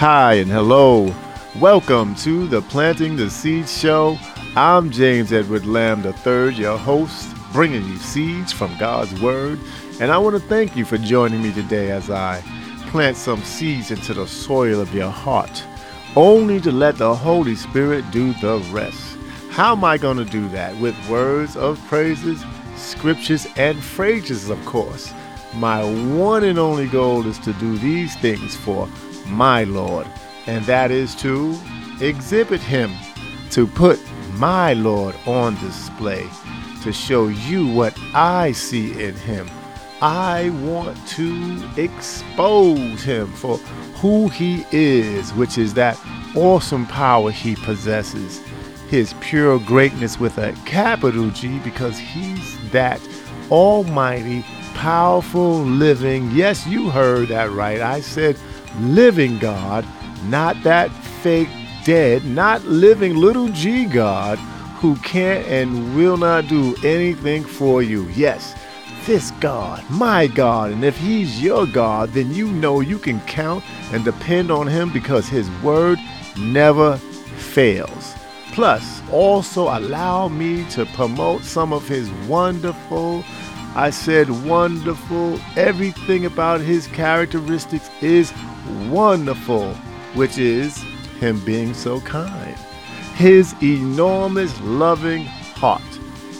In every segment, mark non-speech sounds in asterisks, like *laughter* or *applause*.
Hi and hello. Welcome to the Planting the Seed Show. I'm James Edward Lamb III, your host, bringing you seeds from God's Word. And I want to thank you for joining me today as I plant some seeds into the soil of your heart, only to let the Holy Spirit do the rest. How am I going to do that? With words of praises, scriptures, and phrases, of course. My one and only goal is to do these things for my Lord, and that is to exhibit Him, to put my Lord on display, to show you what I see in Him. I want to expose Him for who He is, which is that awesome power He possesses, His pure greatness with a capital G, because He's that almighty, powerful, living. Yes, you heard that right. I said living God, not that fake dead, not living little g God who can't and will not do anything for you. Yes, this God, my God, and if He's your God, then you know you can count and depend on Him because His word never fails. Plus, also allow me to promote some of His wonderful I said wonderful. Everything about his characteristics is wonderful, which is him being so kind. His enormous loving heart,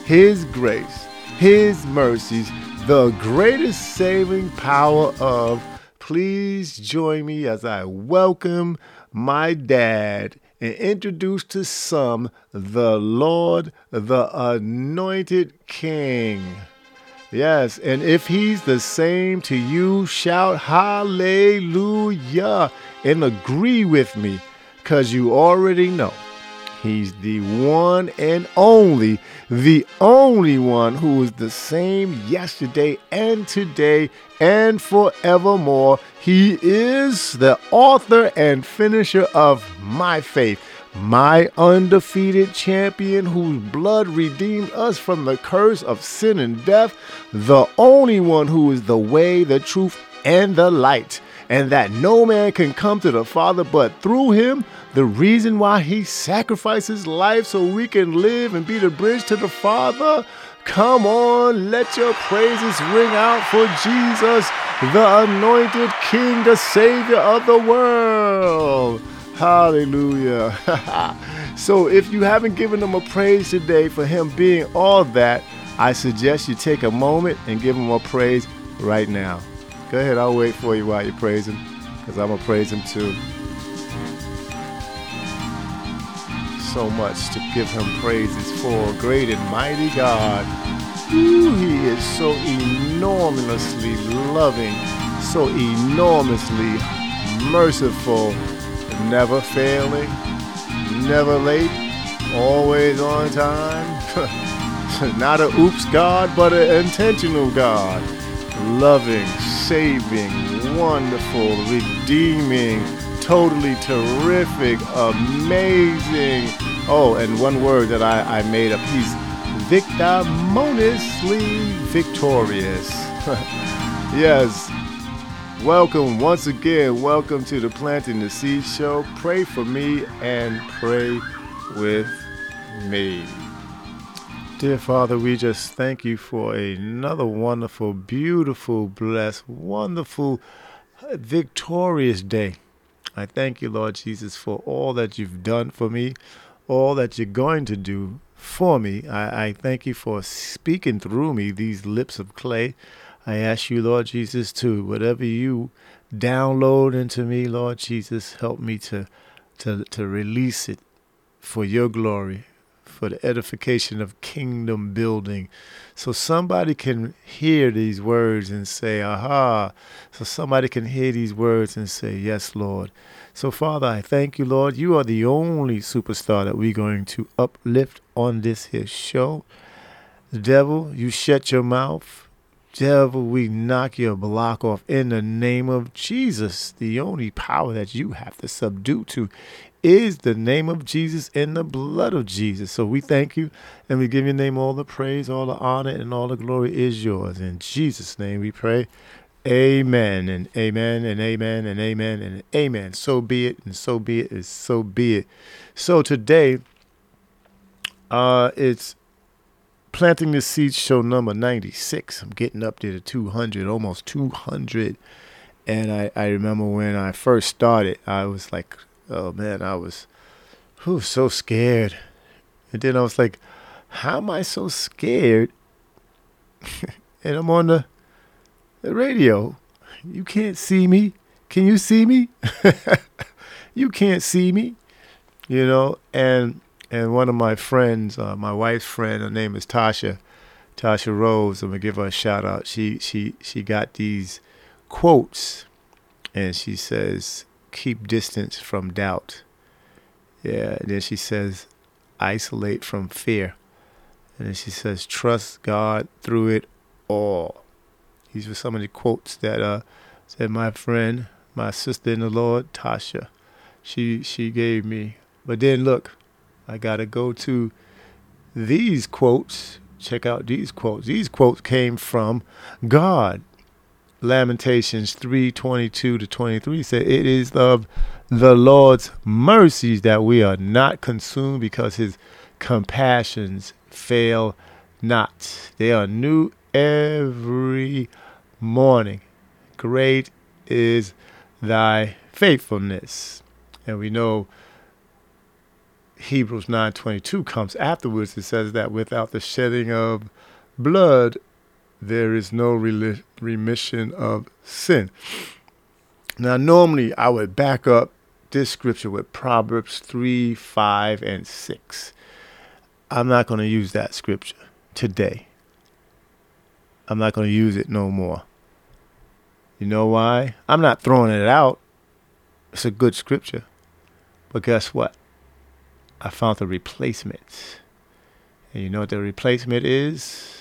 his grace, his mercies, the greatest saving power of. Please join me as I welcome my dad and introduce to some the Lord, the anointed King. Yes, and if he's the same to you, shout hallelujah and agree with me because you already know he's the one and only, the only one who is the same yesterday and today and forevermore. He is the author and finisher of my faith my undefeated champion whose blood redeemed us from the curse of sin and death, the only one who is the way, the truth, and the light, and that no man can come to the Father but through him. The reason why he sacrificed his life so we can live and be the bridge to the Father. Come on, let your praises ring out for Jesus, the anointed King, the Savior of the world. Hallelujah. *laughs* so if you haven't given him a praise today for him being all that, I suggest you take a moment and give him a praise right now. Go ahead, I'll wait for you while you praise him, because I'm going to praise him too. So much to give him praises for. Great and mighty God. Ooh, he is so enormously loving, so enormously merciful never failing, never late, always on time. *laughs* Not a oops God, but an intentional God. Loving, saving, wonderful, redeeming, totally terrific, amazing. Oh, and one word that I, I made up. He's victoriously victorious. *laughs* yes, Welcome once again. Welcome to the Planting the Seed Show. Pray for me and pray with me. Dear Father, we just thank you for another wonderful, beautiful, blessed, wonderful, victorious day. I thank you, Lord Jesus, for all that you've done for me, all that you're going to do for me. I, I thank you for speaking through me, these lips of clay. I ask you, Lord Jesus, to whatever you download into me, Lord Jesus, help me to to to release it for your glory, for the edification of kingdom building. So somebody can hear these words and say, aha. So somebody can hear these words and say, yes, Lord. So, Father, I thank you, Lord. You are the only superstar that we're going to uplift on this here show. Devil, you shut your mouth. Devil, we knock your block off in the name of Jesus. The only power that you have to subdue to is the name of Jesus and the blood of Jesus. So we thank you and we give your name all the praise, all the honor, and all the glory is yours. In Jesus' name we pray. Amen and amen and amen and amen and amen. So be it and so be it and so be it. So today, uh, it's planting the seeds show number 96. I'm getting up there to 200, almost 200. And I, I remember when I first started, I was like, oh man, I was whew, so scared. And then I was like, how am I so scared? *laughs* and I'm on the, the radio. You can't see me. Can you see me? *laughs* you can't see me. You know, and and one of my friends, uh, my wife's friend, her name is Tasha, Tasha Rose. I'm gonna give her a shout out. She she she got these quotes, and she says, "Keep distance from doubt." Yeah. And then she says, "Isolate from fear," and then she says, "Trust God through it all." These were some of the quotes that uh, said my friend, my sister in the Lord, Tasha, she she gave me. But then look I got to go to these quotes. Check out these quotes. These quotes came from God. Lamentations 3:22 to 23 said, "It is of the Lord's mercies that we are not consumed because his compassions fail not. They are new every morning. Great is thy faithfulness." And we know Hebrews 9:22 comes afterwards. It says that without the shedding of blood, there is no remission of sin. Now, normally I would back up this scripture with Proverbs 3, 5, and 6. I'm not going to use that scripture today. I'm not going to use it no more. You know why? I'm not throwing it out. It's a good scripture. But guess what? I found the replacement. And you know what the replacement is?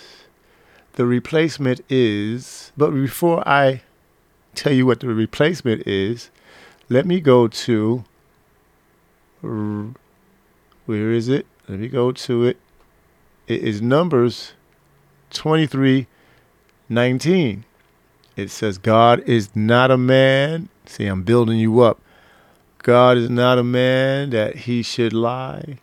The replacement is, but before I tell you what the replacement is, let me go to, where is it? Let me go to it. It is Numbers 23 19. It says, God is not a man. See, I'm building you up. God is not a man that he should lie,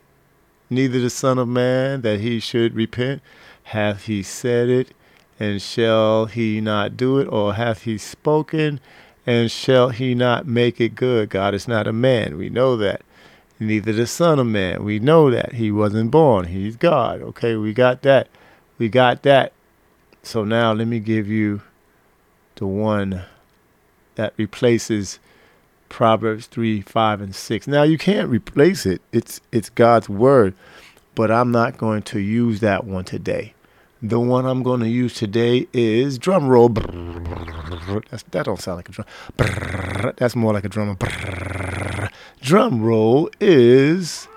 neither the Son of Man that he should repent. Hath he said it, and shall he not do it? Or hath he spoken, and shall he not make it good? God is not a man. We know that. Neither the Son of Man. We know that. He wasn't born. He's God. Okay, we got that. We got that. So now let me give you the one that replaces Proverbs 3, 5, and 6. Now you can't replace it. It's it's God's word, but I'm not going to use that one today. The one I'm going to use today is drum roll. That's, that don't sound like a drum. That's more like a drum. Drum roll is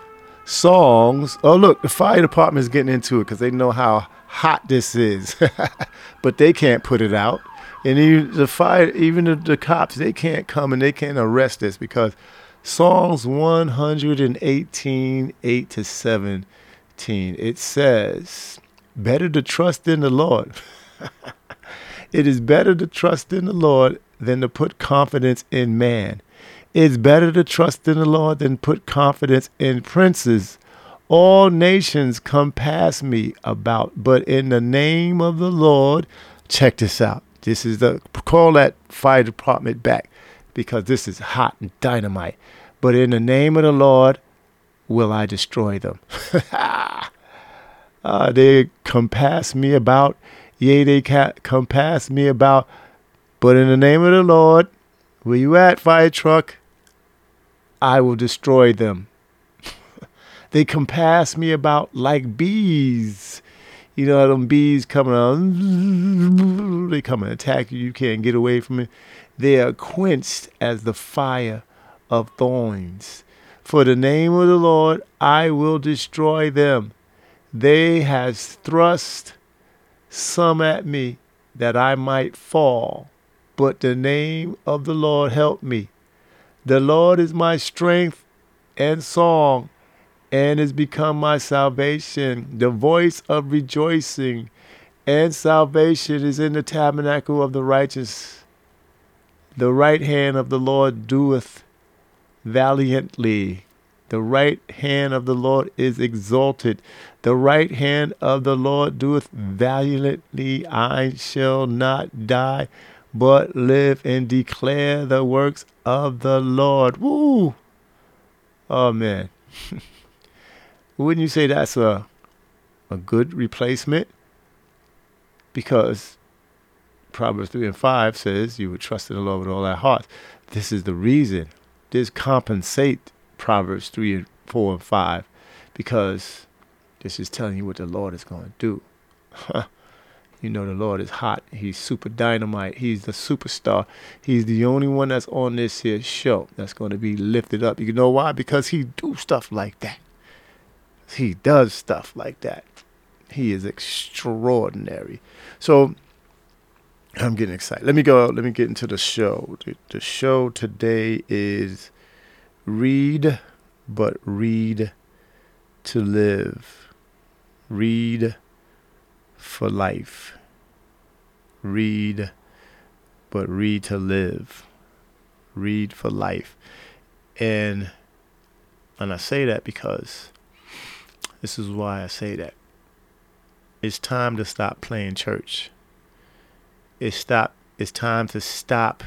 songs. Oh, look, the fire department is getting into it because they know how hot this is, *laughs* but they can't put it out. And even the fire, even the, the cops, they can't come and they can't arrest us because Psalms 118, 8 to 17, it says, better to trust in the Lord. *laughs* it is better to trust in the Lord than to put confidence in man. It's better to trust in the Lord than put confidence in princes. All nations come past me about, but in the name of the Lord, check this out. This is the call that fire department back because this is hot and dynamite. But in the name of the Lord will I destroy them. *laughs* uh, they compass me about, yea, they ca- compass me about. But in the name of the Lord, where you at, fire truck? I will destroy them. *laughs* they compass me about like bees you know, how them bees coming out, they come and attack you. You can't get away from it. They are quenched as the fire of thorns. For the name of the Lord, I will destroy them. They has thrust some at me that I might fall, but the name of the Lord help me. The Lord is my strength and song and has become my salvation. The voice of rejoicing and salvation is in the tabernacle of the righteous. The right hand of the Lord doeth valiantly. The right hand of the Lord is exalted. The right hand of the Lord doeth valiantly. I shall not die, but live and declare the works of the Lord. Woo! Man. *laughs* Wouldn't you say that's a a good replacement? Because Proverbs 3 and 5 says you would trust in the Lord with all thy heart. This is the reason. This compensate Proverbs 3 and 4 and 5 because this is telling you what the Lord is going to do. you know the Lord is hot. He's super dynamite. He's the superstar. He's the only one that's on this here show that's going to be lifted up. You know why? Because he do stuff like that. He does stuff like that. He is extraordinary. So I'm getting excited. Let me go. Let me get into the show. The, the show today is read, but read to live. Read for life. Read, but read to live. Read for life. And and I say that because this is why I say that. It's time to stop playing church. It's stop it's time to stop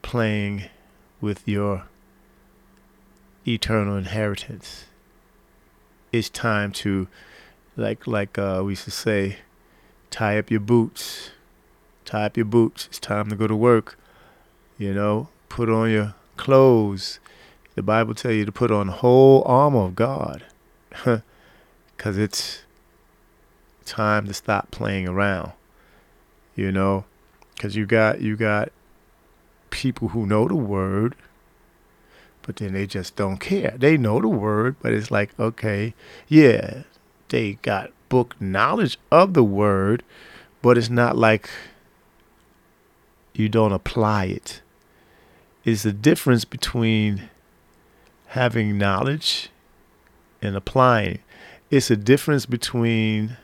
playing with your eternal inheritance. It's time to like like uh, we used to say, tie up your boots. Tie up your boots. It's time to go to work. You know, put on your clothes. The Bible tells you to put on whole armor of God. *laughs* Cause it's time to stop playing around. You know, cause you got you got people who know the word, but then they just don't care. They know the word, but it's like, okay, yeah, they got book knowledge of the word, but it's not like you don't apply it. It's the difference between having knowledge and applying. It's a difference between,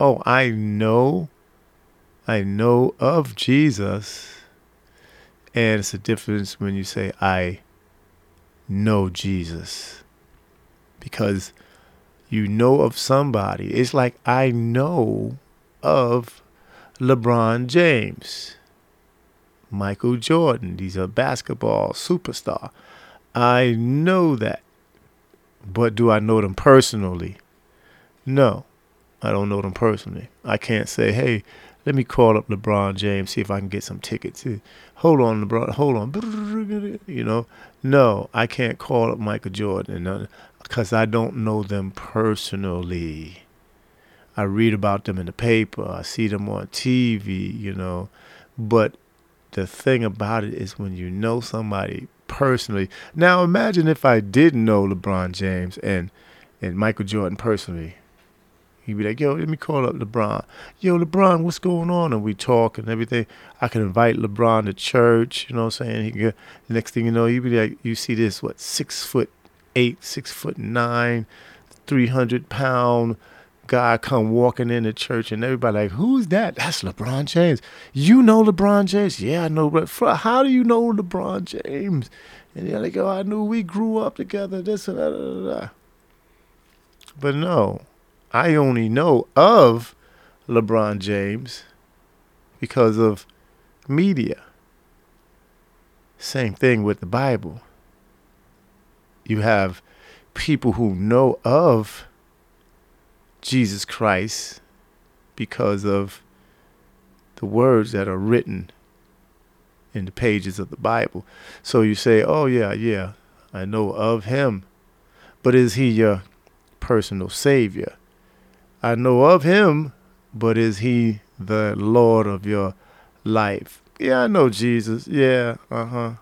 oh, I know, I know of Jesus, and it's a difference when you say, I know Jesus. Because you know of somebody. It's like I know of LeBron James, Michael Jordan. These are basketball superstar. I know that. But do I know them personally? No, I don't know them personally. I can't say, hey, let me call up LeBron James, see if I can get some tickets. Hold on, LeBron, hold on. *laughs* You know, no, I can't call up Michael Jordan uh, because I don't know them personally. I read about them in the paper, I see them on TV, you know. But the thing about it is when you know somebody personally. Now imagine if I didn't know LeBron James and and Michael Jordan personally. He'd be like, yo, let me call up LeBron. Yo, LeBron, what's going on? And we talk and everything. I can invite LeBron to church, you know what I'm saying? He get, the next thing you know, you'd be like, you see this, what, six foot eight, six foot nine, 300 pound guy come walking into church and everybody like, who's that? That's LeBron James. You know LeBron James? Yeah, I know. But how do you know LeBron James? And they're like, oh, I knew we grew up together, this and that. But no, I only know of LeBron James because of media. Same thing with the Bible. You have people who know of Jesus Christ because of the words that are written in the pages of the Bible. So you say, oh, yeah, yeah, I know of him. But is he your personal Savior? I know of him, but is he the Lord of your life? Yeah, I know Jesus. Yeah, uh huh.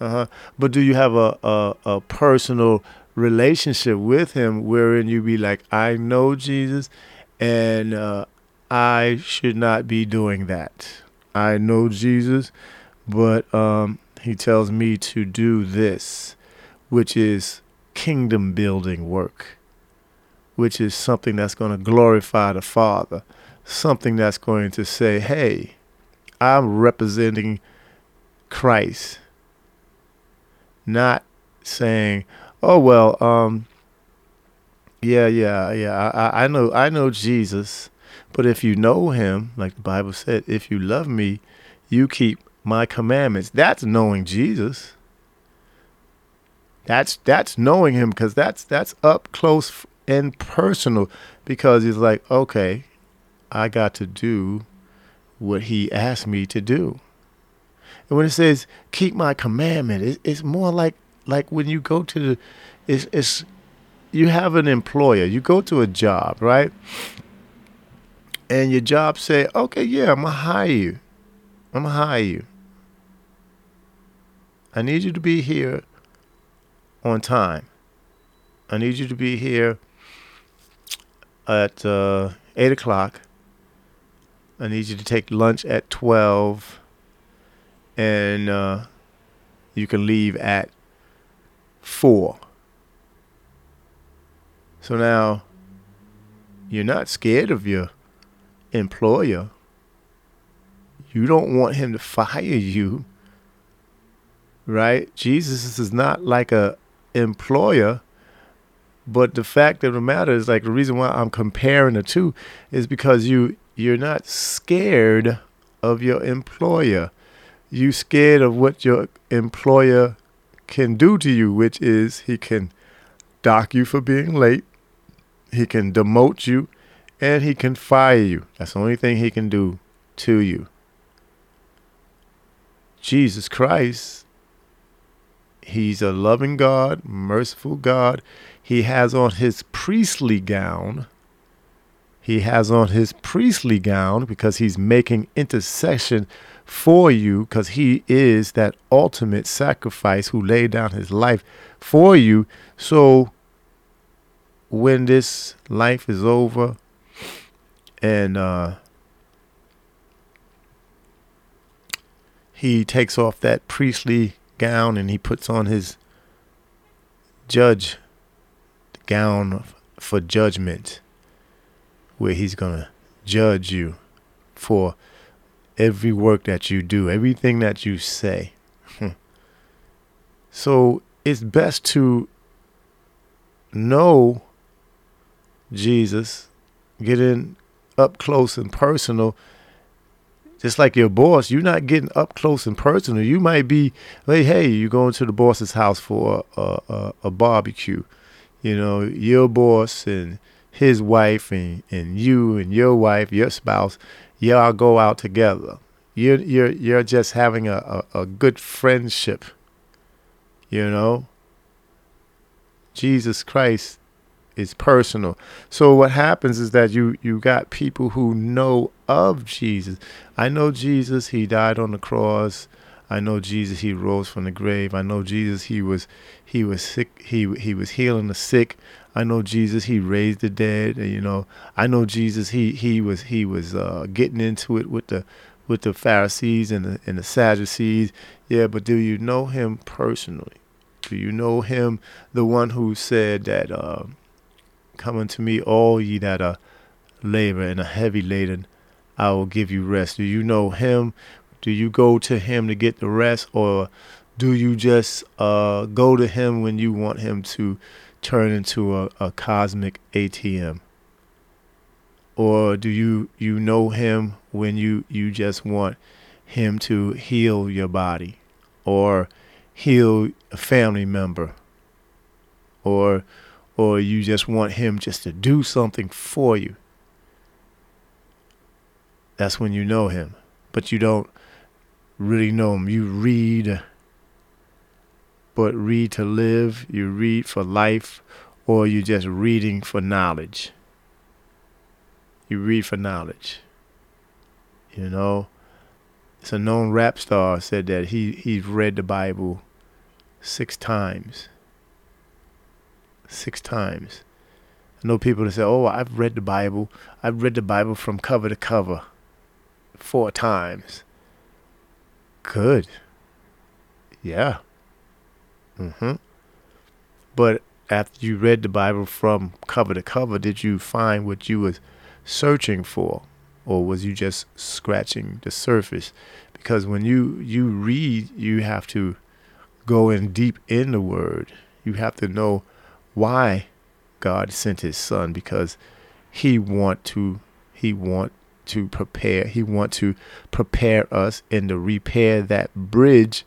Uh huh. But do you have a, a, a personal relationship with him wherein you be like, I know Jesus and uh, I should not be doing that. I know Jesus, but um, he tells me to do this, which is kingdom building work which is something that's going to glorify the Father, something that's going to say, hey, I'm representing Christ. Not saying, "Oh well, um, yeah, yeah, yeah. I, I know, I know Jesus, but if you know Him, like the Bible said, if you love Me, you keep My commandments." That's knowing Jesus. That's that's knowing Him because that's that's up close and personal. Because He's like, okay, I got to do what He asked me to do. And when it says keep My commandment, it, it's more like like when you go to the, it's it's you have an employer, you go to a job, right? And your job say, okay, yeah, I'm gonna hire you. I'm gonna hire you. I need you to be here on time. I need you to be here at uh, eight o'clock. I need you to take lunch at twelve, and uh, you can leave at four. So now you're not scared of your employer. You don't want him to fire you. Right? Jesus is not like a employer. But the fact of the matter is like the reason why I'm comparing the two is because you you're not scared of your employer. You scared of what your employer can do to you, which is he can dock you for being late he can demote you and he can fire you. That's the only thing he can do to you. Jesus Christ, he's a loving God, merciful God. He has on his priestly gown. He has on his priestly gown because he's making intercession for you because he is that ultimate sacrifice who laid down his life for you. So when this life is over and uh, he takes off that priestly gown and he puts on his judge gown for judgment where he's going to judge you for every work that you do, everything that you say. *laughs* so it's best to know Jesus, getting up close and personal. Just like your boss, you're not getting up close and personal. You might be, hey, hey, you're going to the boss's house for a, a, a barbecue. You know, your boss and his wife and, and you and your wife, your spouse, y'all go out together. You're you're you're just having a, a, a good friendship. You know. Jesus Christ is personal. So what happens is that you you got people who know of Jesus. I know Jesus, he died on the cross. I know Jesus, he rose from the grave. I know Jesus, he was he was sick, he he was healing the sick. I know Jesus, he raised the dead, you know. I know Jesus, he he was he was uh, getting into it with the with the Pharisees and the and the Sadducees. Yeah, but do you know him personally? Do you know him, the one who said that uh, Come unto me, all ye that are labor and are heavy laden, I will give you rest. Do you know him? Do you go to him to get the rest, or do you just uh, go to him when you want him to turn into a, a cosmic ATM? Or do you you know him when you, you just want him to heal your body or heal a family member or or you just want him just to do something for you. That's when you know him. But you don't really know him. You read, read to live, you read for life, or you just reading for knowledge. You read for knowledge. You know, it's a known rap star said that he, he's read the Bible six times six times. I know people that say, "Oh, I've read the Bible. I've read the Bible from cover to cover four times." Good. Yeah. Mhm. But after you read the Bible from cover to cover, did you find what you was searching for? or was you just scratching the surface? Because when you you read, you have to go in deep in the word. You have to know why God sent his son because he want to he want to prepare he want to prepare us and to repair that bridge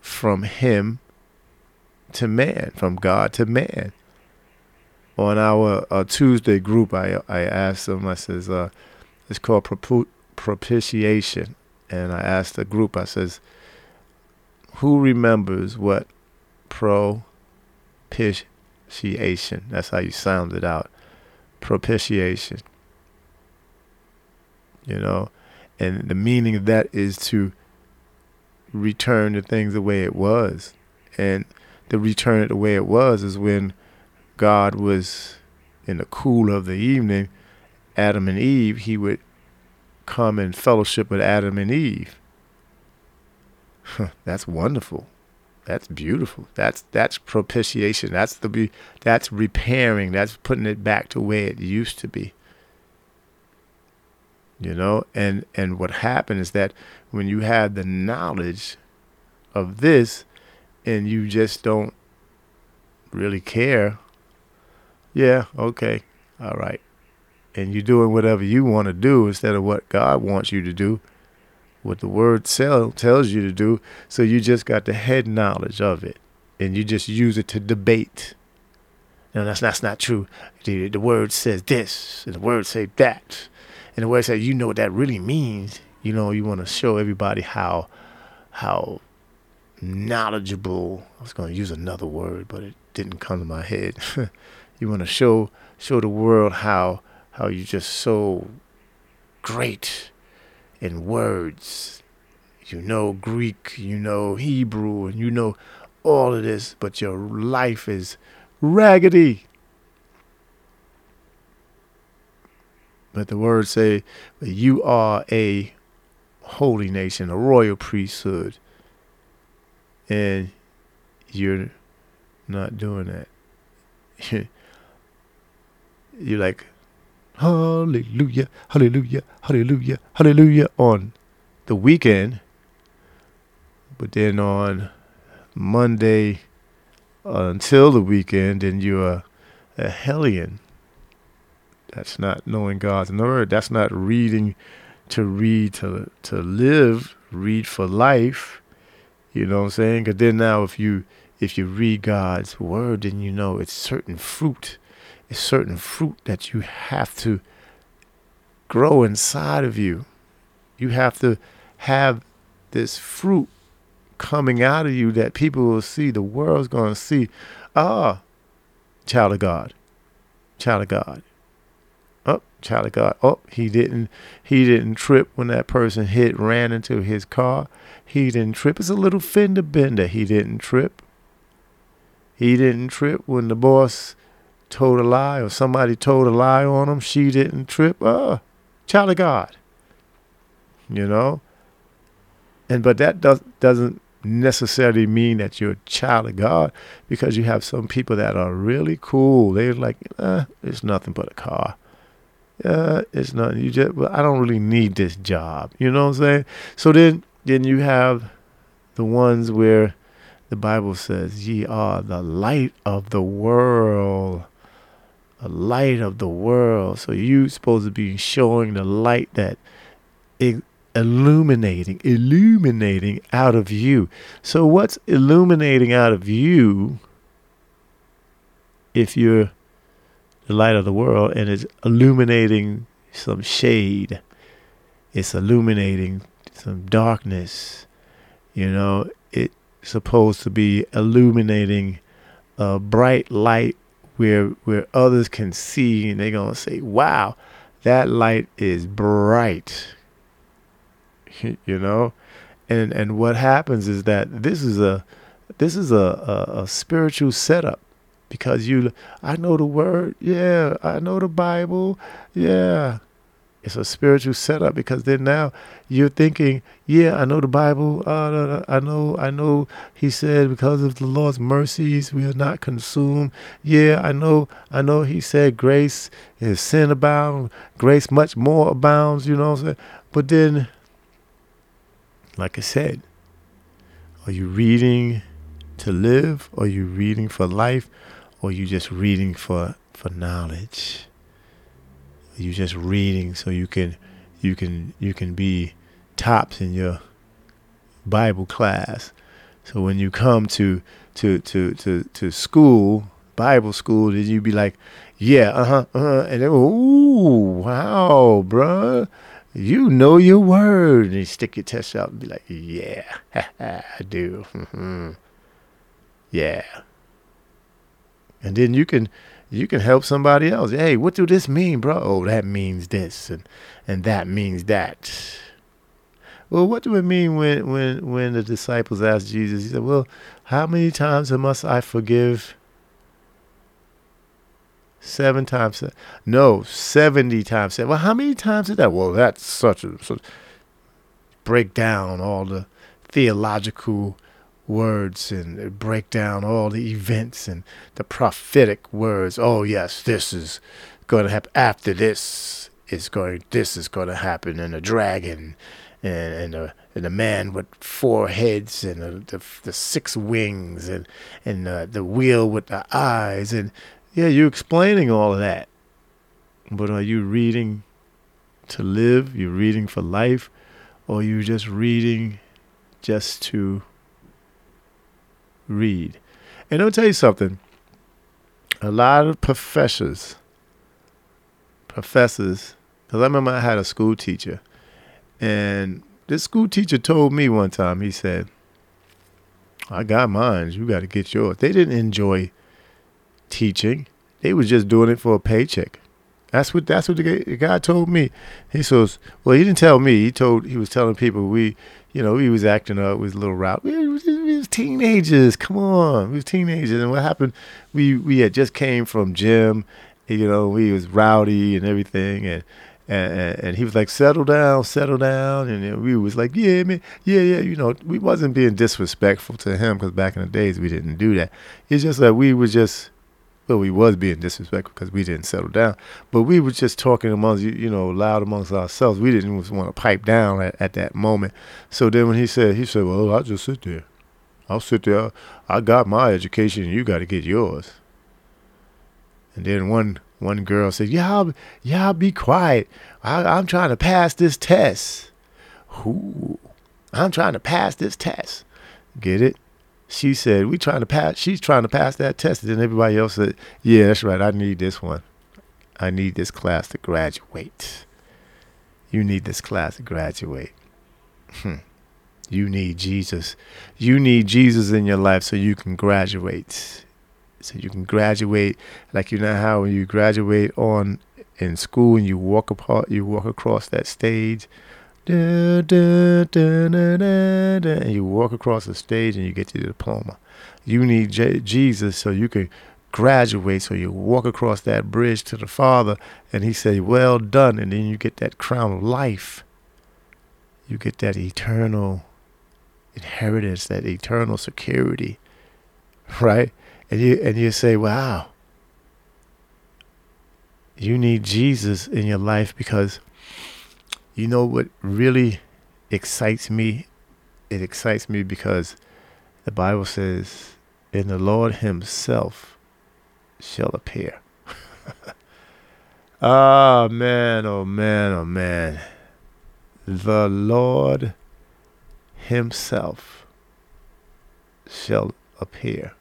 from him to man from God to man. On our uh, Tuesday group I I asked them I says uh, it's called propitiation. And I asked the group I says who remembers what propitiation? That's how you sound it out. Propitiation. You know, and the meaning of that is to return the things the way it was. And to return it the way it was is when God was in the cool of the evening, Adam and Eve, he would come and fellowship with Adam and Eve. That's wonderful. That's beautiful. That's that's propitiation. That's the be that's repairing. That's putting it back to where it used to be. You know, and and what happened is that when you have the knowledge of this and you just don't really care, yeah, okay, all right. And you're doing whatever you want to do instead of what God wants you to do what the word tell, tells you to do. So you just got the head knowledge of it, and you just use it to debate. No, that's that's not true. The, the word says this, and the word say that, and the word says you know what that really means. You know, you want to show everybody how how knowledgeable. I was going to use another word, but it didn't come to my head. *laughs* you want to show show the world how how you're just so great in words. You know Greek, you know Hebrew, and you know all of this, but your life is raggedy. But the words say you are a holy nation, a royal priesthood, and you're not doing that. *laughs* you're like hallelujah, hallelujah, hallelujah, hallelujah on the weekend. But then on Monday until the weekend, then you're a hellion. That's not knowing God's word. That's not reading to read to to live, read for life. You know what I'm saying? Because then now if you if you read God's word, then you know it's certain fruit it's certain fruit that you have to grow inside of you. You have to have this fruit coming out of you that people will see, the world's going to see. Ah, child of God, child of God. Child of God. Oh, he didn't he didn't trip when that person hit ran into his car. He didn't trip. It's a little fender bender. He didn't trip. He didn't trip when the boss told a lie or somebody told a lie on him. she didn't trip. Uh, child of God. You know? And but that does doesn't necessarily mean that you're a child of God because you have some people that are really cool. They're like, eh, it's nothing but a car. Uh, it's nothing. You just, well, I don't really need this job. You know what I'm saying? So then, then you have the ones where the Bible says, "Ye are the light of the world." The light of the world. So you supposed to be showing the light that illuminating, illuminating out of you. So what's illuminating out of you if you're the light of the world and it's illuminating some shade? It's illuminating some darkness. You know, it's supposed to be illuminating a bright light where where others can see and they're gonna say, "Wow, that light is bright." *laughs* you know, and and what happens is that this is a this is a, a, a spiritual setup because you I know the word, yeah, I know the Bible, yeah, It's a spiritual setup because then now you're thinking, yeah, I know the Bible. Uh, I know, I know. He said because of the Lord's mercies we are not consumed. Yeah, I know, I know. He said grace is sin abound, grace much more abounds. You know what I'm saying? But then, like I said, are you reading to live? Are you reading for life? Or you just reading for for knowledge? you just reading so you can you can you can be tops in your Bible class. So when you come to to to to to school, Bible school, then you be like, yeah, uh huh, uh huh, and then ooh, wow, bruh, you know your word, and you stick your test out and be like, yeah, *laughs* I do, *laughs* mm-hmm. yeah, and then you can you can help somebody else. Hey, what do this mean, bro? Oh, that means this and and that means that. Well, what do it mean when when when the disciples asked Jesus? He said, "Well, how many times must I forgive?" Seven times. Seven. No, seventy times. Seven. Well, how many times is that? Well, that's such a such, break down all the theological words and break down all the events and the prophetic words. Oh yes, this is going to happen. After this is going, this is going to happen, and a dragon, and and a and a man with four heads and a, the the six wings and and uh, the wheel with the eyes and yeah, you're explaining all of that, but are you reading to live? You're reading for life, or you just reading just to read. And I'll tell you something. A lot of professors, professors, because I remember I had a school teacher, and this school teacher told me one time, he said, I got mine, you got to get yours. They didn't enjoy teaching, they was just doing it for a paycheck. That's what that's what the guy told me. He says, well, he didn't tell me. He told he was telling people we, you know, he was acting up, was a little route. Teenagers. Come on, we was teenagers. And what happened? We we had just came from gym. You know, we was rowdy and everything, and and, and he was like, settle down, settle down. And we was like, yeah, man, yeah, yeah. You know, we wasn't being disrespectful to him because back in the days we didn't do that. It's just that we was just well, we was being disrespectful because we didn't settle down. But we were just talking amongst, you know, loud amongst ourselves. We didn't want to pipe down at, at that moment. So then when he said, he said, well, I'll just sit there. I'll sit there. I got my education you got to get yours. And then one one girl said, y'all, y'all be quiet. I, I'm trying to pass this test. Who? I'm trying to pass this test. Get it? she said, "We trying to pass." She's trying to pass that test, and then everybody else said, "Yeah, that's right. I need this one. I need this class to graduate. You need this class to graduate. Hmm. You need Jesus. You need Jesus in your life so you can graduate. So you can graduate like you know how when you graduate on in school and you walk apart, you walk across that stage." Da, da, da, and you walk across the stage and you get your diploma. You need J- Jesus so you can graduate, so you walk across that bridge to the Father, and He say, "Well done," and then you get that crown of life. You get that eternal inheritance, that eternal security, right? And you and you say, "Wow." You need Jesus in your life because you know what really excites me? It excites me because the Bible says, "In the Lord Himself shall appear." *laughs* Ah, oh, man, oh man, oh man. The Lord Himself shall appear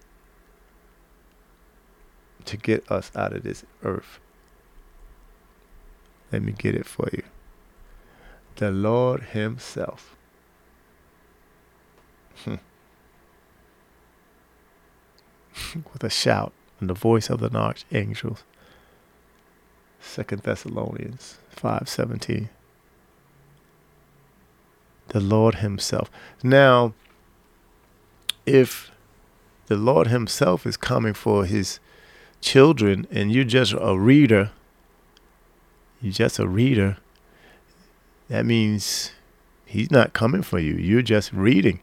to get us out of this earth. Let me get it for you the Lord Himself. *laughs* With a shout and the voice of the archangels. Second Thessalonians five seventeen. The Lord Himself. Now, if the Lord Himself is coming for His children, and you're just a reader, you're just a reader that means he's not coming for you. You're just reading.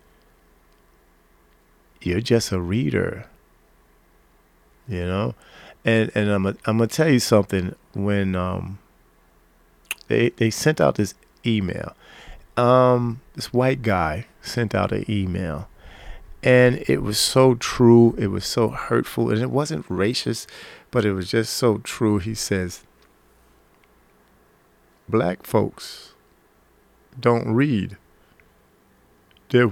You're just a reader. You know? And and I'm a, I'm gonna tell you something when um they they sent out this email. Um this white guy sent out an email and it was so true, it was so hurtful and it wasn't racist, but it was just so true. He says black folks don't read. They,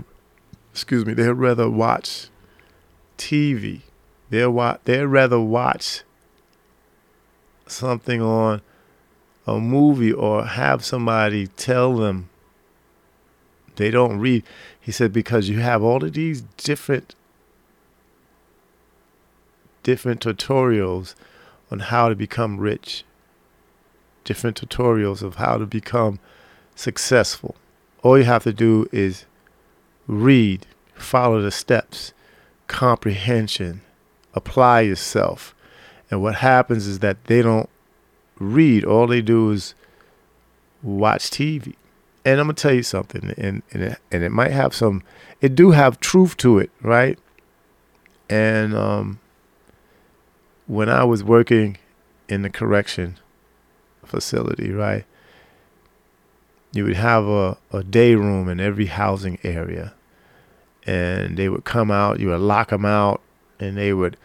excuse me, they'd rather watch TV. They'll. They'd rather watch something on a movie or have somebody tell them they don't read. He said because you have all of these different different tutorials on how to become rich, different tutorials of how to become successful. All you have to do is read, follow the steps, comprehension, apply yourself. And what happens is that they don't read, all they do is watch TV. And I'm gonna tell you something, and and it, and it might have some, it do have truth to it, right? And um, when I was working in the correction facility, right, you would have a, a day room in every housing area. And they would come out, you would lock them out, and they would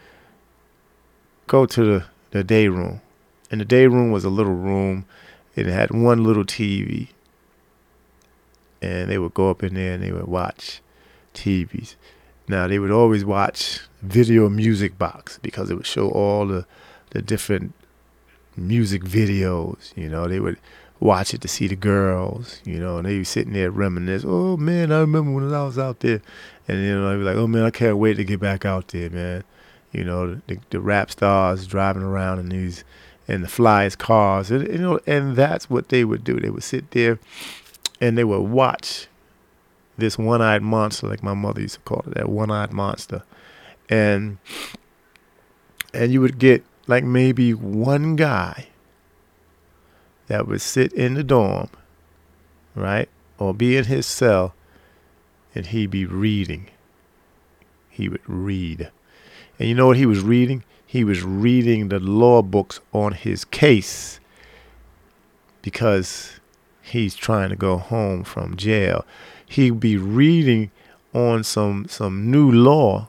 go to the, the day room. And the day room was a little room. It had one little TV. And they would go up in there and they would watch TVs. Now they would always watch video music box because it would show all the the different music videos. You know, they would watch it to see the girls, you know, and they be sitting there reminisce. Oh man, I remember when I was out there, and you know, they be like, oh man, I can't wait to get back out there, man. You know, the, the rap stars driving around in these in the flyest cars, and you know, and that's what they would do. They would sit there, and they would watch this one-eyed monster, like my mother used to call it, that one-eyed monster, and and you would get like maybe one guy that would sit in the dorm, right, or be in his cell, and he'd be reading. He would read. And you know what he was reading? He was reading the law books on his case because he's trying to go home from jail. He'd be reading on some some new law,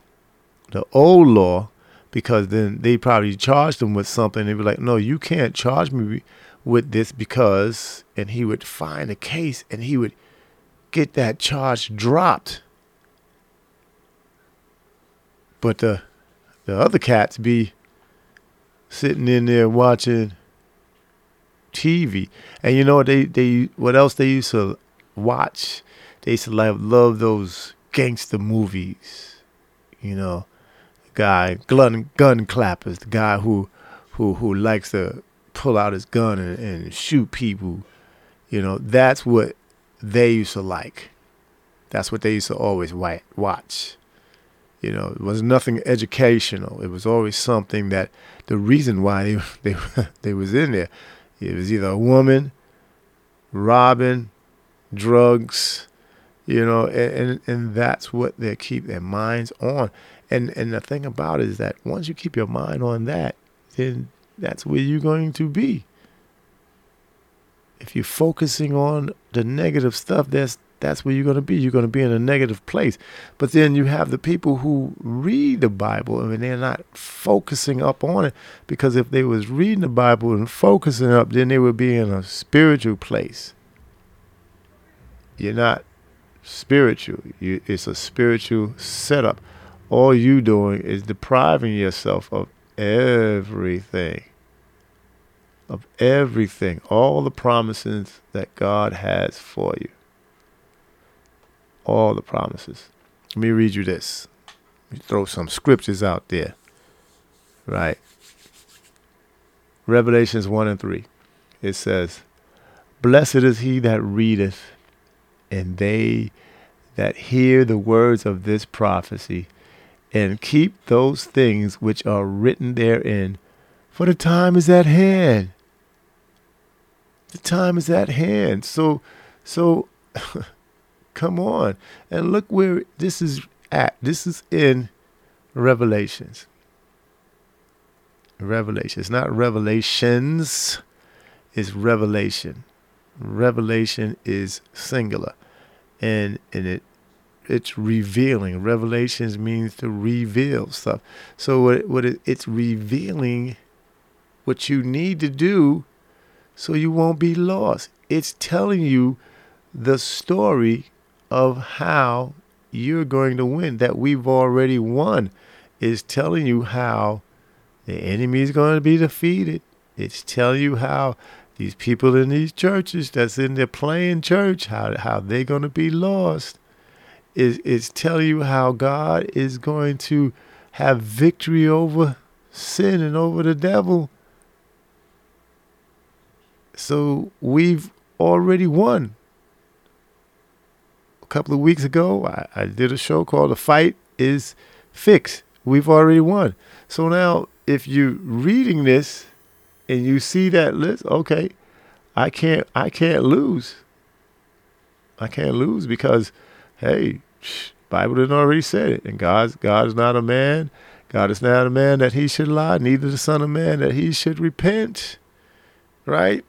the old law, because then they probably charged him with something. They'd be like, "No, you can't charge me with this because, and he would find a case and he would get that charge dropped. But the the other cats be sitting in there watching TV. And you know what they, they what else they used to watch? They used to love, love those gangster movies. You know, the guy gun gun clappers, the guy who who who likes to pull out his gun and, and shoot people. You know, that's what they used to like. That's what they used to always watch. You know, it was nothing educational. It was always something that the reason why they *laughs* they they was in there, it was either a woman, robbing, drugs, you know, and, and, and that's what they keep their minds on. And and the thing about it is that once you keep your mind on that, then that's where you're going to be. If you're focusing on the negative stuff, that's that's where you're going to be. You're going to be in a negative place. But then you have the people who read the Bible and they're not focusing up on it because if they was reading the Bible and focusing up, then they would be in a spiritual place. You're not spiritual. You, it's a spiritual setup. All you doing is depriving yourself of everything of everything, all the promises that God has for you. All the promises. Let me read you this. Let me throw some scriptures out there. Right. Revelations 1 and 3. It says, Blessed is he that readeth, and they that hear the words of this prophecy, and keep those things which are written therein, for the time is at hand. The time is at hand. So So *laughs* come on and look where this is at. This is in Revelations. Revelation. It's not revelations, it's revelation. Revelation is singular. And and it it's revealing. Revelations means to reveal stuff. So what what it, it's revealing what you need to do so you won't be lost. It's telling you the story of how you're going to win that we've already won. Is telling you how the enemy is going to be defeated. It's telling you how these people in these churches that's in there playing church, how how they're going to be lost. Is it's telling you how God is going to have victory over sin and over the devil. So we've already won. Couple of weeks ago, I, I did a show called The Fight is Fixed. We've already won. So now if you're reading this and you see that list, okay, I can't I can't lose. I can't lose because hey, Bible didn't already said it. And God's God is not a man. God is not a man that he should lie, neither the son of man that he should repent. Right?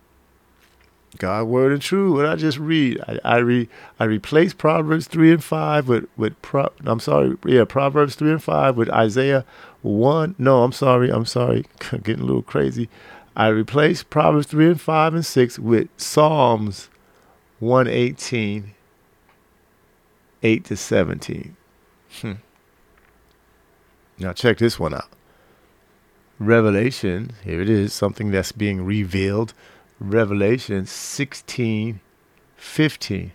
God word and true. What I just read, I, I re I replaced Proverbs three and five with with Pro, I'm sorry, yeah, Proverbs three and five with Isaiah one. No, I'm sorry, I'm sorry, *laughs* getting a little crazy. I replace Proverbs three and five and six with Psalms one eighteen, eight to seventeen. Hmm. Now check this one out. Revelation, here it is, something that's being revealed Revelation 16 15.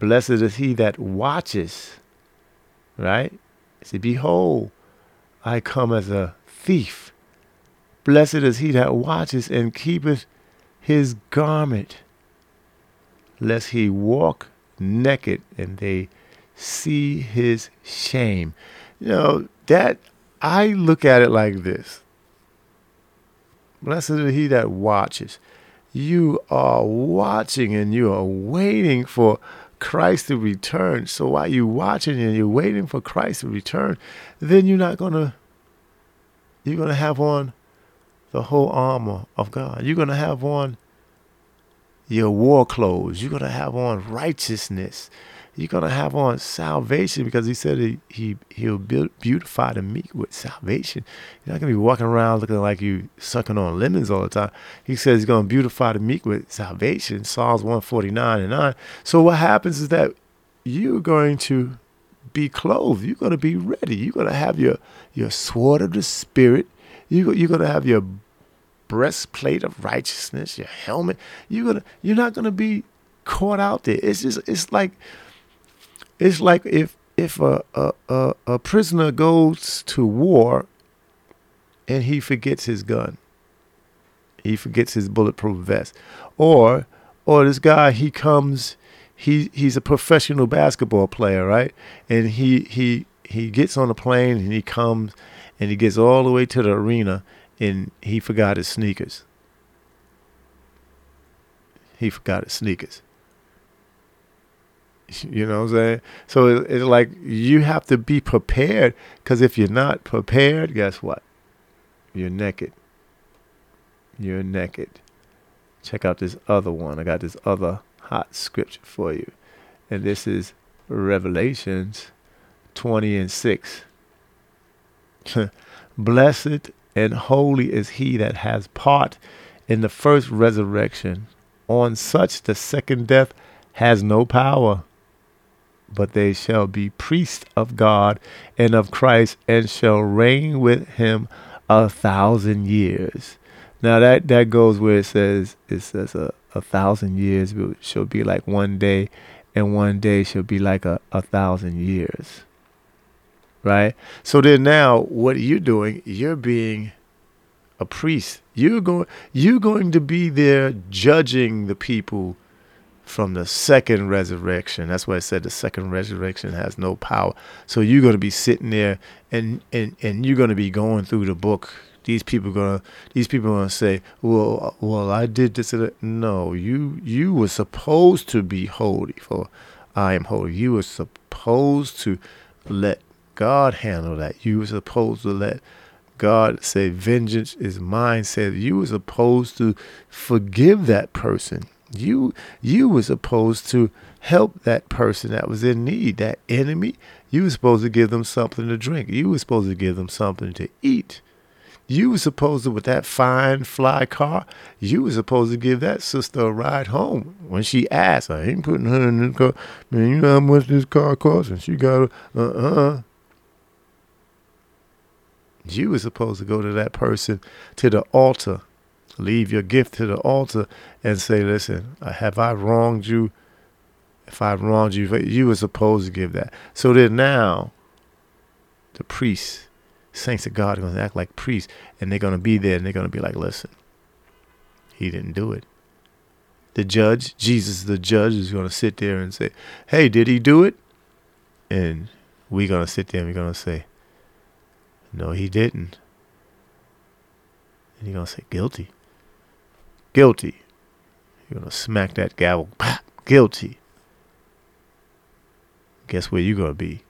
Blessed is he that watches, right? See, behold, I come as a thief. Blessed is he that watches and keepeth his garment, lest he walk naked and they see his shame. You know, that I look at it like this. Blessed is he that watches you are watching and you are waiting for Christ to return. So while you're watching and you're waiting for Christ to return, then you're not gonna you're gonna have on the whole armor of God. You're gonna have on your war clothes. You're gonna have on righteousness you're going to have on salvation because he said he, he, he'll beautify the meek with salvation. You're not going to be walking around looking like you sucking on lemons all the time. He says he's going to beautify the meek with salvation, Psalms 149 and 9. So what happens is that you're going to be clothed. You're going to be ready. You're going to have your, your sword of the Spirit. You, you're going to have your breastplate of righteousness, your helmet. You're gonna, you're not going to be caught out there. It's just, it's like it's like if if a, a, a, a prisoner goes to war and he forgets his gun, he forgets his bulletproof vest, or or this guy he comes he he's a professional basketball player, right? And he he he gets on a plane and he comes and he gets all the way to the arena and he forgot his sneakers. He forgot his sneakers. You know what I'm saying? So it, it's like you have to be prepared because if you're not prepared, guess what? You're naked. You're naked. Check out this other one. I got this other hot scripture for you. And this is Revelations 20 and 6. *laughs* Blessed and holy is he that has part in the first resurrection. On such the second death has no power but they shall be priests of God and of Christ and shall reign with him a thousand years. Now that, that goes where it says it says a, a thousand years shall be like one day and one day shall be like a, a thousand years. Right? So then now what are you doing? You're being a priest. You're going you're going to be there judging the people from the second resurrection. That's why I said the second resurrection has no power. So you're going to be sitting there and, and, and you're going to be going through the book, these people gonna these people gonna say, well, well, I did this. And that. No, you you were supposed to be holy, for I am holy. You were supposed to let God handle that. You were supposed to let God say, vengeance is mine. Said you were supposed to forgive that person. You you were supposed to help that person that was in need, that enemy. You were supposed to give them something to drink. You were supposed to give them something to eat. You were supposed to, with that fine fly car, you were supposed to give that sister a ride home. When she asked, I ain't putting her in this car. Man, you know how much this car costs? And she got, uh-uh. You were supposed to go to that person, to the altar, leave your gift to the altar and say, listen, uh, have I wronged you? If I've wronged you, you were supposed to give that. So then now, the priests, saints of God are going to act like priests, and they're going to be there, and they're going to be like, listen, he didn't do it. The judge, Jesus, the judge, is going to sit there and say, hey, did he do it? And we're going to sit there and we're going to say, no, he didn't. And you're going to say, guilty. Guilty. You're going to smack that gavel. *laughs* Guilty. Guess where you're going to be?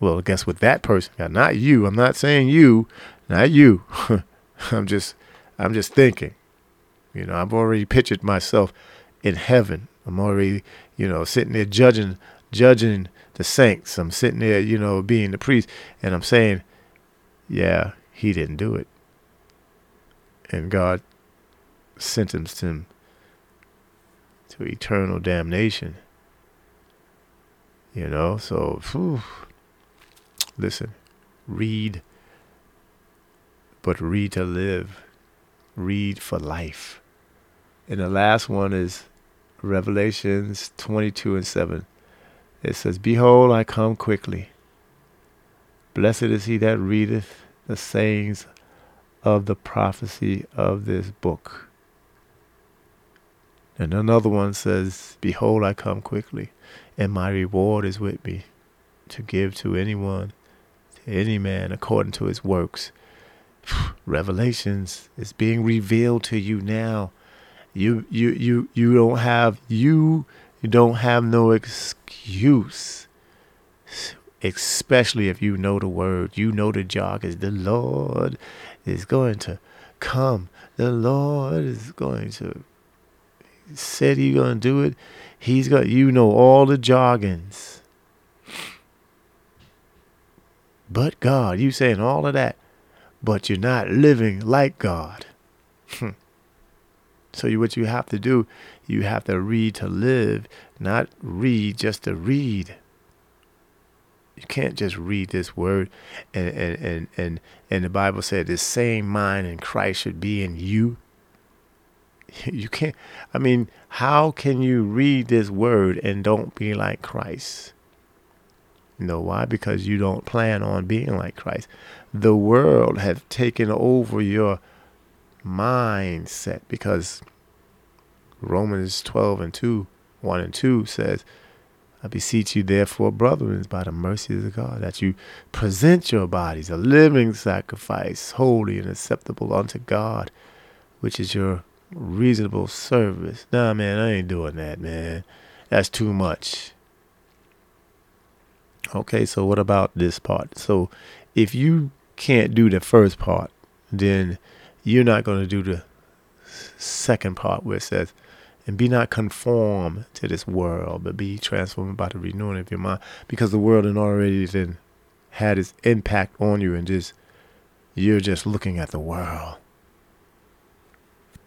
Well, guess what that person got? Not you. I'm not saying you. Not you. *laughs* I'm just, I'm just thinking. You know, I've already pictured myself in heaven. I'm already, you know, sitting there judging, judging the saints. I'm sitting there, you know, being the priest, and I'm saying, yeah, he didn't do it. And God sentenced him to eternal damnation. You know, so whew, listen, read, but read to live, read for life. And the last one is Revelations 22 and 7. It says, Behold, I come quickly. Blessed is he that readeth the sayings of the prophecy of this book. And another one says, Behold, I come quickly, and my reward is with me to give to anyone, to any man, according to his works. *sighs* Revelations is being revealed to you now. You you you you don't have you, you don't have no excuse especially if you know the word, you know the jargon. The Lord is going to come. The Lord is going to said he's to do it. He's got you know all the jargons. But God, you saying all of that, but you're not living like God. Hmm. so you, what you have to do, you have to read to live, not read just to read. You can't just read this word and and and and, and the Bible said the same mind in Christ should be in you. *laughs* You can't I mean, how can you read this word and don't be like Christ? You know why? Because you don't plan on being like Christ. The world has taken over your mindset because Romans 12 and 2, 1 and 2 says, I beseech you, therefore, brethren, by the mercies of God, that you present your bodies a living sacrifice, holy and acceptable unto God, which is your reasonable service. Nah, man, I ain't doing that, man. That's too much. Okay, so what about this part? So if you can't do the first part, then you're not going to do the second part where it says, and be not conformed to this world, but be transformed by the renewing of your mind, because the world had already then had its impact on you, and just you're just looking at the world.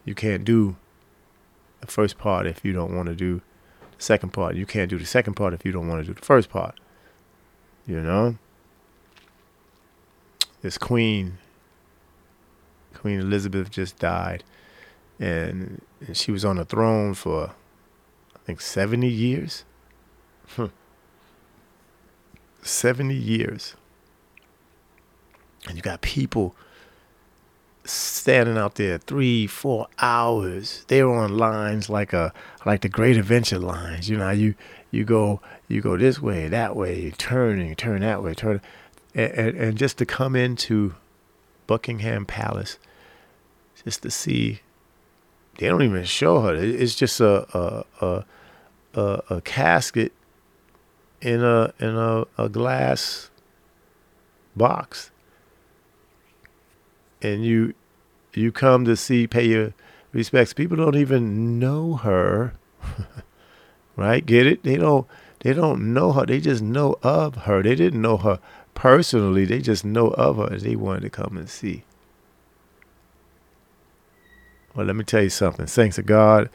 You can't do the first part if you don't want to do the second part. You can't do the second part if you don't want to do the first part. You know, this queen, Queen Elizabeth, just died and, she was on the throne for I think 70 years. Hmm. 70 years. And you got people standing out there three, four hours. They were on lines like a like the Great Adventure lines. You know, you you go you go this way, that way, turn and turn that way, turn, and, and, and just to come into Buckingham Palace just to see. They don't even show her. It's just a a a, a, a casket in a in a, a glass box, and you you come to see pay your respects. People don't even know her, *laughs* right? Get it? They don't they don't know her. They just know of her. They didn't know her personally. They just know of her. As they wanted to come and see. Well, let me tell you something. Thanks to God,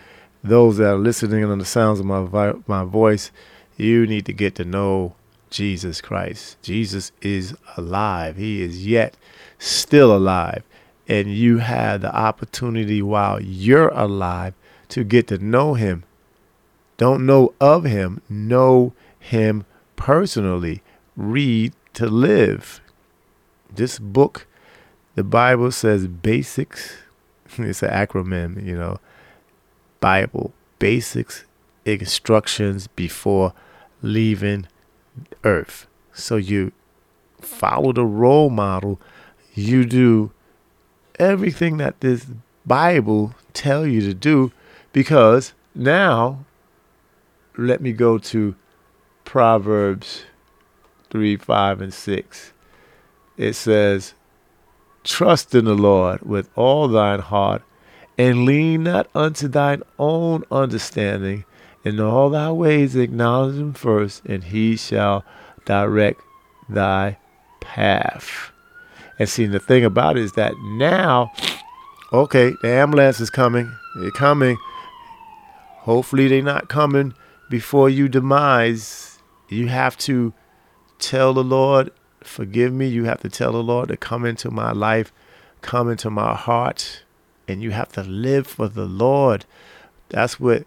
those that are listening on the sounds of my vi- my voice, you need to get to know Jesus Christ. Jesus is alive. He is yet still alive. And you have the opportunity while you're alive to get to know him. Don't know of him, know him personally. Read to live. This book, the Bible says basics *laughs* it's an acronym, you know. Bible basics instructions before leaving earth. So you follow the role model, you do everything that this Bible tell you to do because now let me go to Proverbs 3, 5, and 6. It says, Trust in the Lord with all thine heart, and lean not unto thine own understanding. In all thy ways acknowledge him first, and he shall direct thy path. And see, the thing about it is that now, okay, the ambulance is coming. They're coming. Hopefully, they're not coming before you demise. You have to tell the Lord, forgive me. You have to tell the Lord to come into my life, come into my heart, and you have to live for the Lord. That's what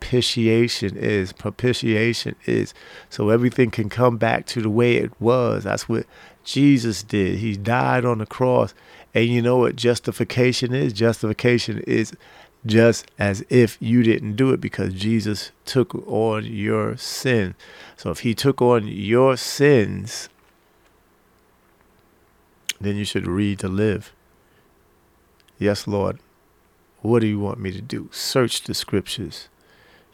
propitiation is. Propitiation is. So everything can come back to the way it was. That's what Jesus did. He died on the cross. And you know what justification is? Justification is just as if you didn't do it because Jesus took on your sin. So if he took on your sins, then you should read to live. Yes, Lord. What do you want me to do? Search the scriptures.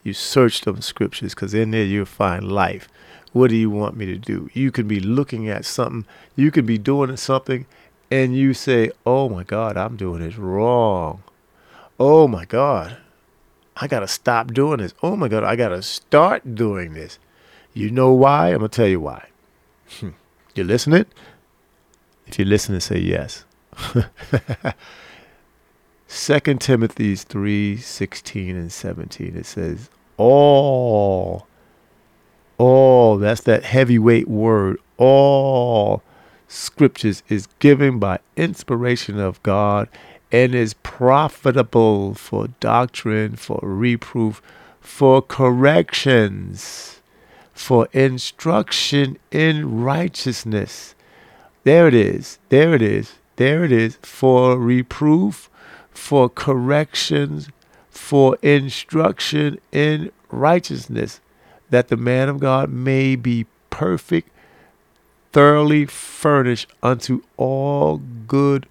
You search them scriptures because in there you'll find life. What do you want me to do? You could be looking at something, you could be doing something, and you say, Oh my God, I'm doing it wrong. Oh my God, I got to stop doing this. Oh my God, I got to start doing this. You know why? I'm going to tell you why. *laughs* you listening? If you listen and say yes. *laughs* Second Timothy 3 16 and 17. It says, All, all, that's that heavyweight word, all scriptures is given by inspiration of God and is profitable for doctrine, for reproof, for corrections, for instruction in righteousness. There it is. There it is. There it is. For reproof, for corrections, for instruction in righteousness, that the man of God may be perfect, thoroughly furnished unto all good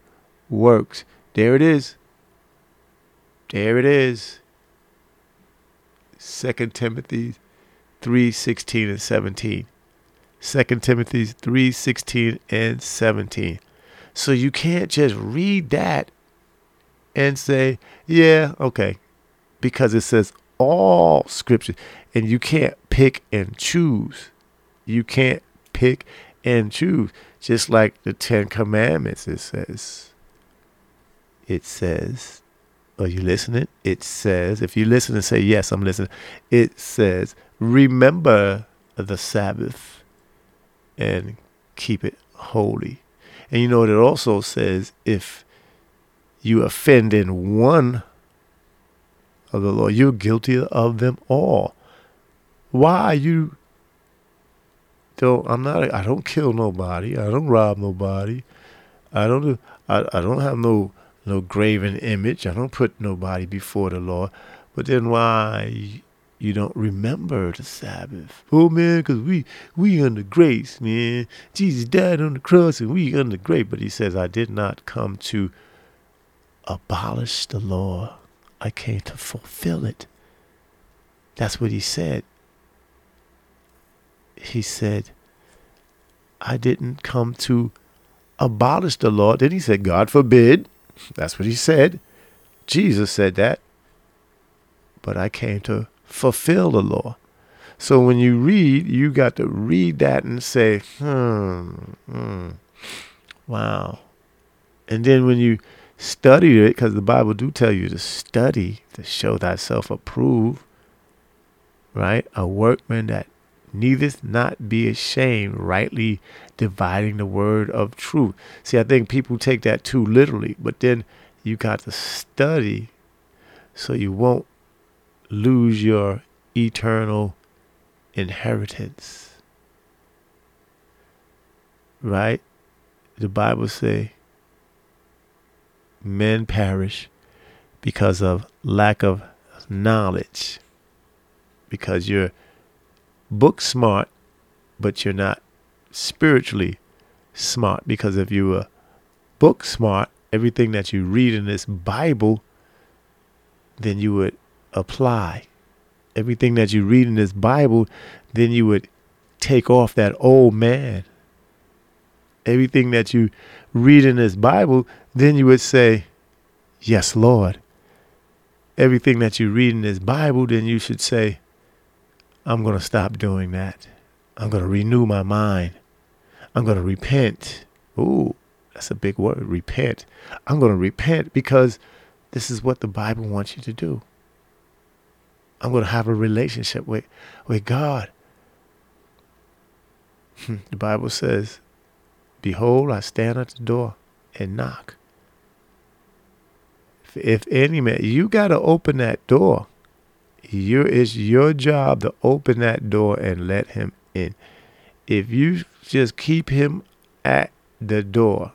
works. There it is. There it is. Second Timothy 3 16 and 17. 2 Timothy 3 16 and 17. So you can't just read that and say, yeah, okay, because it says all scripture, and you can't pick and choose. You can't pick and choose. Just like the Ten Commandments, it says. It says, are you listening? It says, if you listen and say, yes, I'm listening, it says, remember the Sabbath and keep it holy. And you know what it also says if you offend in one of the law, you're guilty of them all. Why you don't I'm not I don't kill nobody, I don't rob nobody, I don't do I, I don't have no no graven image, I don't put nobody before the law. But then why you don't remember the Sabbath. Oh man, because we we under grace, man. Jesus died on the cross and we under grace. But he says, I did not come to abolish the law. I came to fulfill it. That's what he said. He said, I didn't come to abolish the law. Then he said, God forbid. That's what he said. Jesus said that. But I came to fulfill the law. So when you read, you got to read that and say, hmm, hmm wow. And then when you study it, because the Bible do tell you to study to show thyself approved, right? A workman that needeth not be ashamed, rightly dividing the word of truth. See, I think people take that too literally, but then you got to study so you won't lose your eternal inheritance. Right? The Bible say men perish because of lack of knowledge. Because you're book smart, but you're not spiritually smart. Because if you were book smart, everything that you read in this Bible, then you would apply everything that you read in this Bible, then you would take off that old man. Everything that you read in this Bible, then you would say, Yes, Lord. Everything that you read in this Bible, then you should say, I'm going to stop doing that. I'm going to renew my mind. I'm going to repent. Ooh, that's a big word, repent. I'm going to repent because this is what the Bible wants you to do. I'm going to have a relationship with, with God. *laughs* The Bible says, Behold, I stand at the door and knock. If, any man, you got to open that door. Your, it's your job to open that door and let him in. If you just keep him at the door,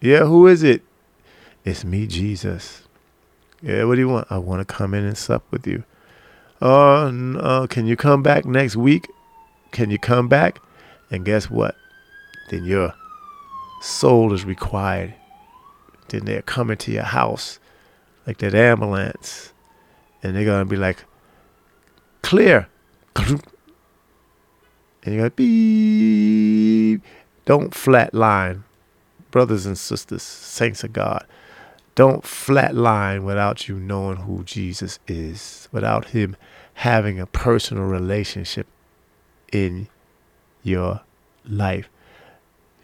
yeah, who is it? It's me, Jesus. Yeah, what do you want? I want to come in and sup with you. Uh, oh, no, uh, can you come back next week? Can you come back? And guess what? Then your soul is required. Then they're coming to your house like that ambulance. And they're to be like, clear. And you're to beep. Don't flat line. Brothers and sisters, saints of God. Don't flatline without you knowing who Jesus is, without Him having a personal relationship in your life.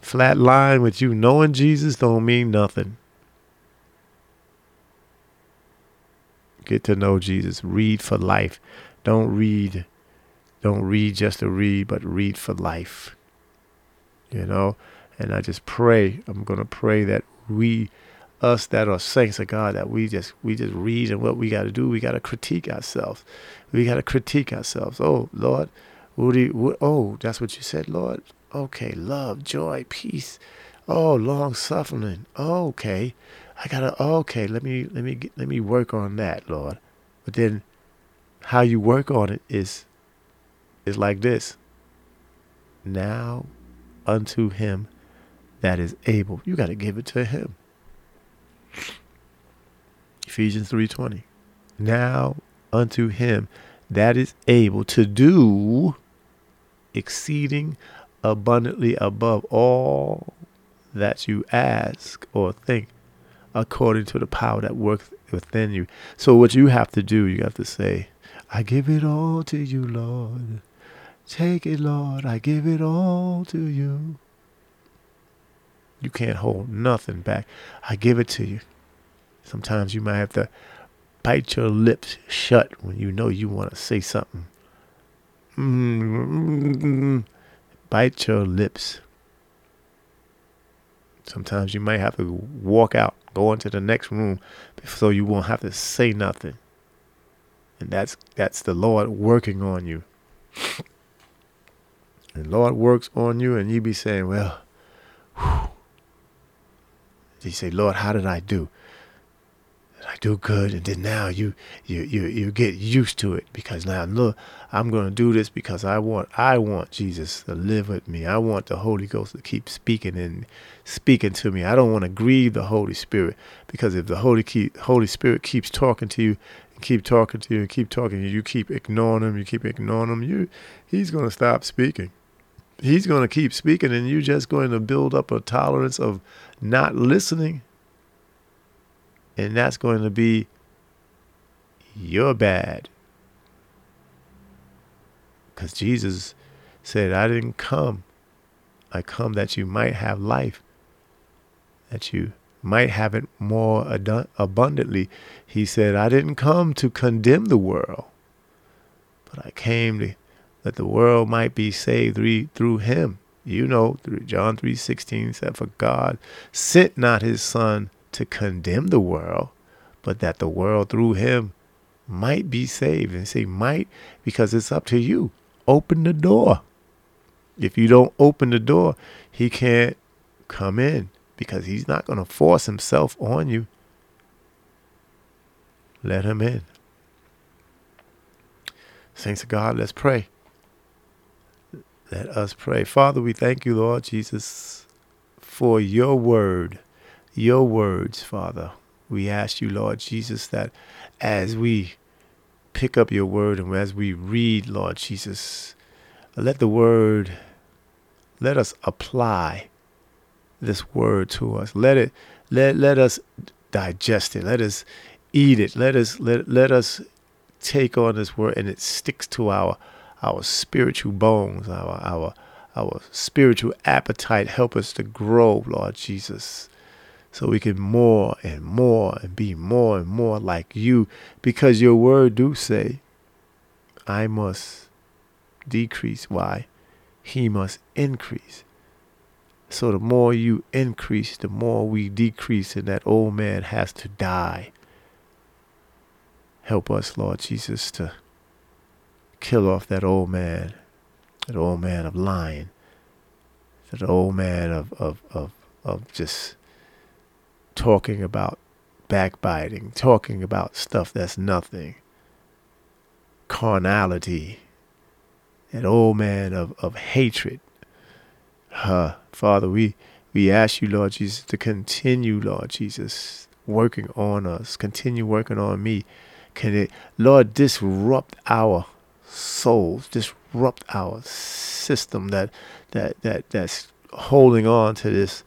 Flatline with you knowing Jesus don't mean nothing. Get to know Jesus. Read for life. Don't read. Don't read just to read, but read for life. You know? And I just pray, I'm to pray that we us that are saints of God that we just we just read and what we got to do we got to critique ourselves we got to critique ourselves oh Lord what do you, what, oh that's what you said Lord okay love joy peace oh long suffering okay I gotta oh, okay let me let me let me work on that Lord. But then how you work on it is is like this. Now unto him that is able. You got to give it to him. Ephesians 3:20. Now unto him that is able to do exceeding abundantly above all that you ask or think according to the power that works within you. So what you have to do, you have to say, I give it all to you, Lord. Take it, Lord. I give it all to you. You can't hold nothing back. I give it to you. Sometimes you might have to bite your lips shut when you know you want to say something. Mm-hmm. Bite your lips. Sometimes you might have to walk out, go into the next room so you won't have to say nothing. And that's that's the Lord working on you. And Lord works on you and you be saying, Well, whew. you say, Lord, how did I do? I do good, and then now you you you you get used to it because now look, I'm going to do this because I want I want Jesus to live with me. I want the Holy Ghost to keep speaking and speaking to me. I don't want to grieve the Holy Spirit because if the Holy keep, Holy Spirit keeps talking to you keep talking to you and keep talking to you, you keep ignoring him, you keep ignoring him, you he's going to stop speaking. He's going to keep speaking and you're just going to build up a tolerance of not listening. And that's going to be your bad. Because Jesus said, I didn't come. I come that you might have life, that you might have it more ad- abundantly. He said, I didn't come to condemn the world, but I came to, that the world might be saved through, through him. You know, through John 3.16 said, For God sent not his son to condemn the world, but that the world through him might be saved. And say might because it's up to you open the door. If you don't open the door, he can't come in because he's not going to force himself on you. Let him in. Saints of God, let's pray. Let us pray. Father, we thank you, Lord Jesus, for your word, your words, Father. We ask you, Lord Jesus, that as we pick up your word and as we read, Lord Jesus, let the word, let us apply this word to us. Let it, let, let us digest it. Let us eat it. Let us, let, let us take on this word and it sticks to our, our spiritual bones, our, our, our spiritual appetite. Help us to grow, Lord Jesus so we can more and more and be more and more like you. Because your word do say i must decrease. Why? He must increase. So the more you increase the more we decrease and that old man has to die. Help us lord jesus to kill off that old man that old man of lying that old man of of of, of just talking about backbiting, talking about stuff that's nothing, carnality, that old man of, of hatred. Uh, Father, we, we ask you, Lord Jesus, to continue, Lord Jesus, working on us, continue working on me. Can it, Lord, disrupt our souls, disrupt our system that that that that's holding on to this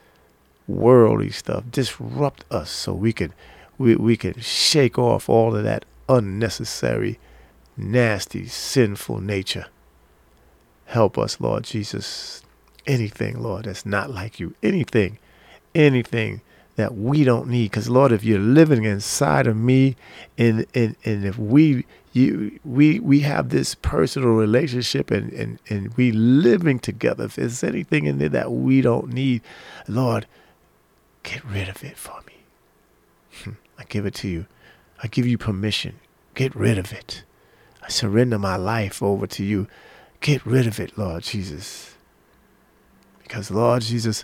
worldly stuff disrupt us so we can we, we can shake off all of that unnecessary nasty sinful nature. Help us lord jesus. Anything lord that's not like you. Anything anything that we don't need. Because lord if you're living inside of me and and, and if we you we we have this personal relationship and, and and we living together if there's anything in there that we don't need lord Get rid of it for me. Hmm. I give it to you. I give you permission. Get rid of it. I surrender my life over to you. Get rid of it, Lord Jesus. Because, Lord Jesus,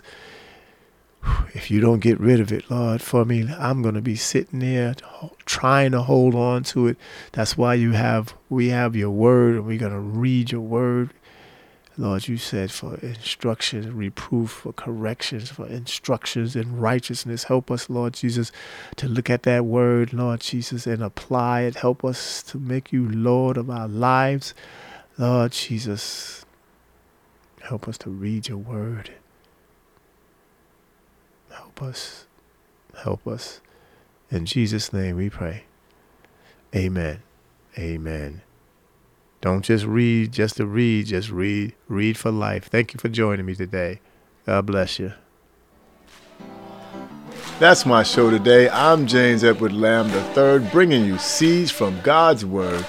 if you don't get rid of it, Lord, for me, I'm going to be sitting there trying to hold on to it. That's why you have, we have your word and we're going to read your word. Lord, you said for instruction, reproof, for corrections, for instructions in righteousness. Help us, Lord Jesus, to look at that word, Lord Jesus, and apply it. Help us to make you Lord of our lives. Lord Jesus, help us to read your word. Help us. Help us. In Jesus' name we pray. Amen. Amen. Don't just read just to read, just read, read for life. Thank you for joining me today. God bless you. That's my show today. I'm James Edward Lamb III, bringing you seeds from God's Word.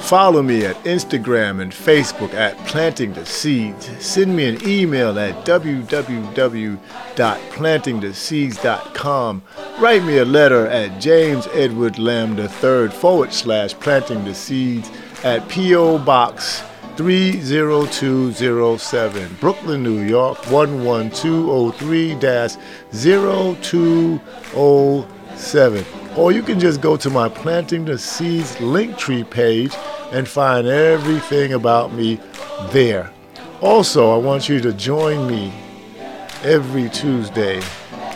Follow me at Instagram and Facebook at Planting the Seeds. Send me an email at www.plantingtheseeds.com. Write me a letter at James Edward Lamb III forward slash planting the seeds at P.O. Box 30207, Brooklyn, New York 11203 0207. or you can just go to my Planting the Seeds Linktree page and find everything about me there. Also, I want you to join me every Tuesday.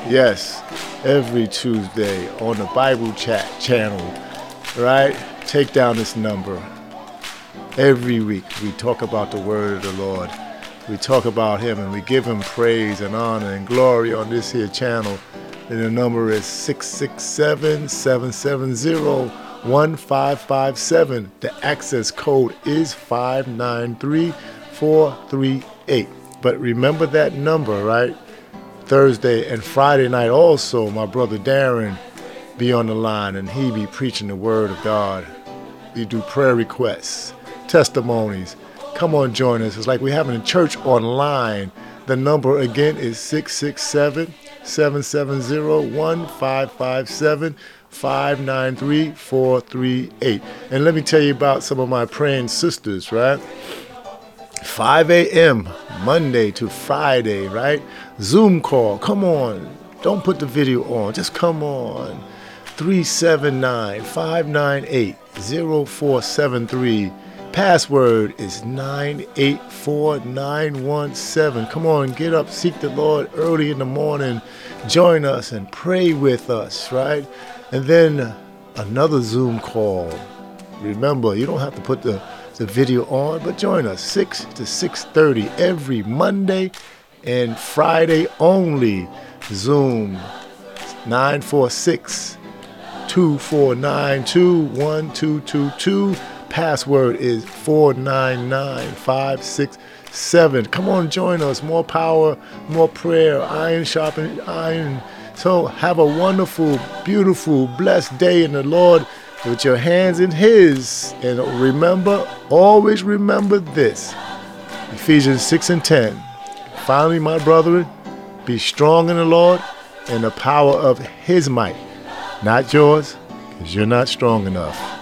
Yes, every Tuesday on the Bible Chat channel. Right? Take down this number. Every week we talk about the word of the Lord. We talk about him and we give him praise and honor and glory on this here channel. And the number is 667 770 1557. The access code is 593438. But remember that number, right? Thursday and Friday night also, my brother Darren be on the line and he be preaching the word of God. We do prayer requests, testimonies. Come on, join us. It's like we're having a church online. The number again is 667 770 1557 593 438. And let me tell you about some of my praying sisters, right? 5 a.m. Monday to Friday, right? Zoom call. Come on. Don't put the video on. Just come on. 379 598 0473. Password is 984917. Come on, get up, seek the Lord early in the morning. Join us and pray with us, right? And then another Zoom call. Remember, you don't have to put the, the video on, but join us 6 to 6:30 every Monday and Friday only. Zoom 946 2492 1222. Password is 499567. Come on, join us. More power, more prayer, iron sharpening iron. So have a wonderful, beautiful, blessed day in the Lord with your hands in His. And remember, always remember this Ephesians 6 and 10. Finally, my brethren, be strong in the Lord and the power of His might, not yours, because you're not strong enough.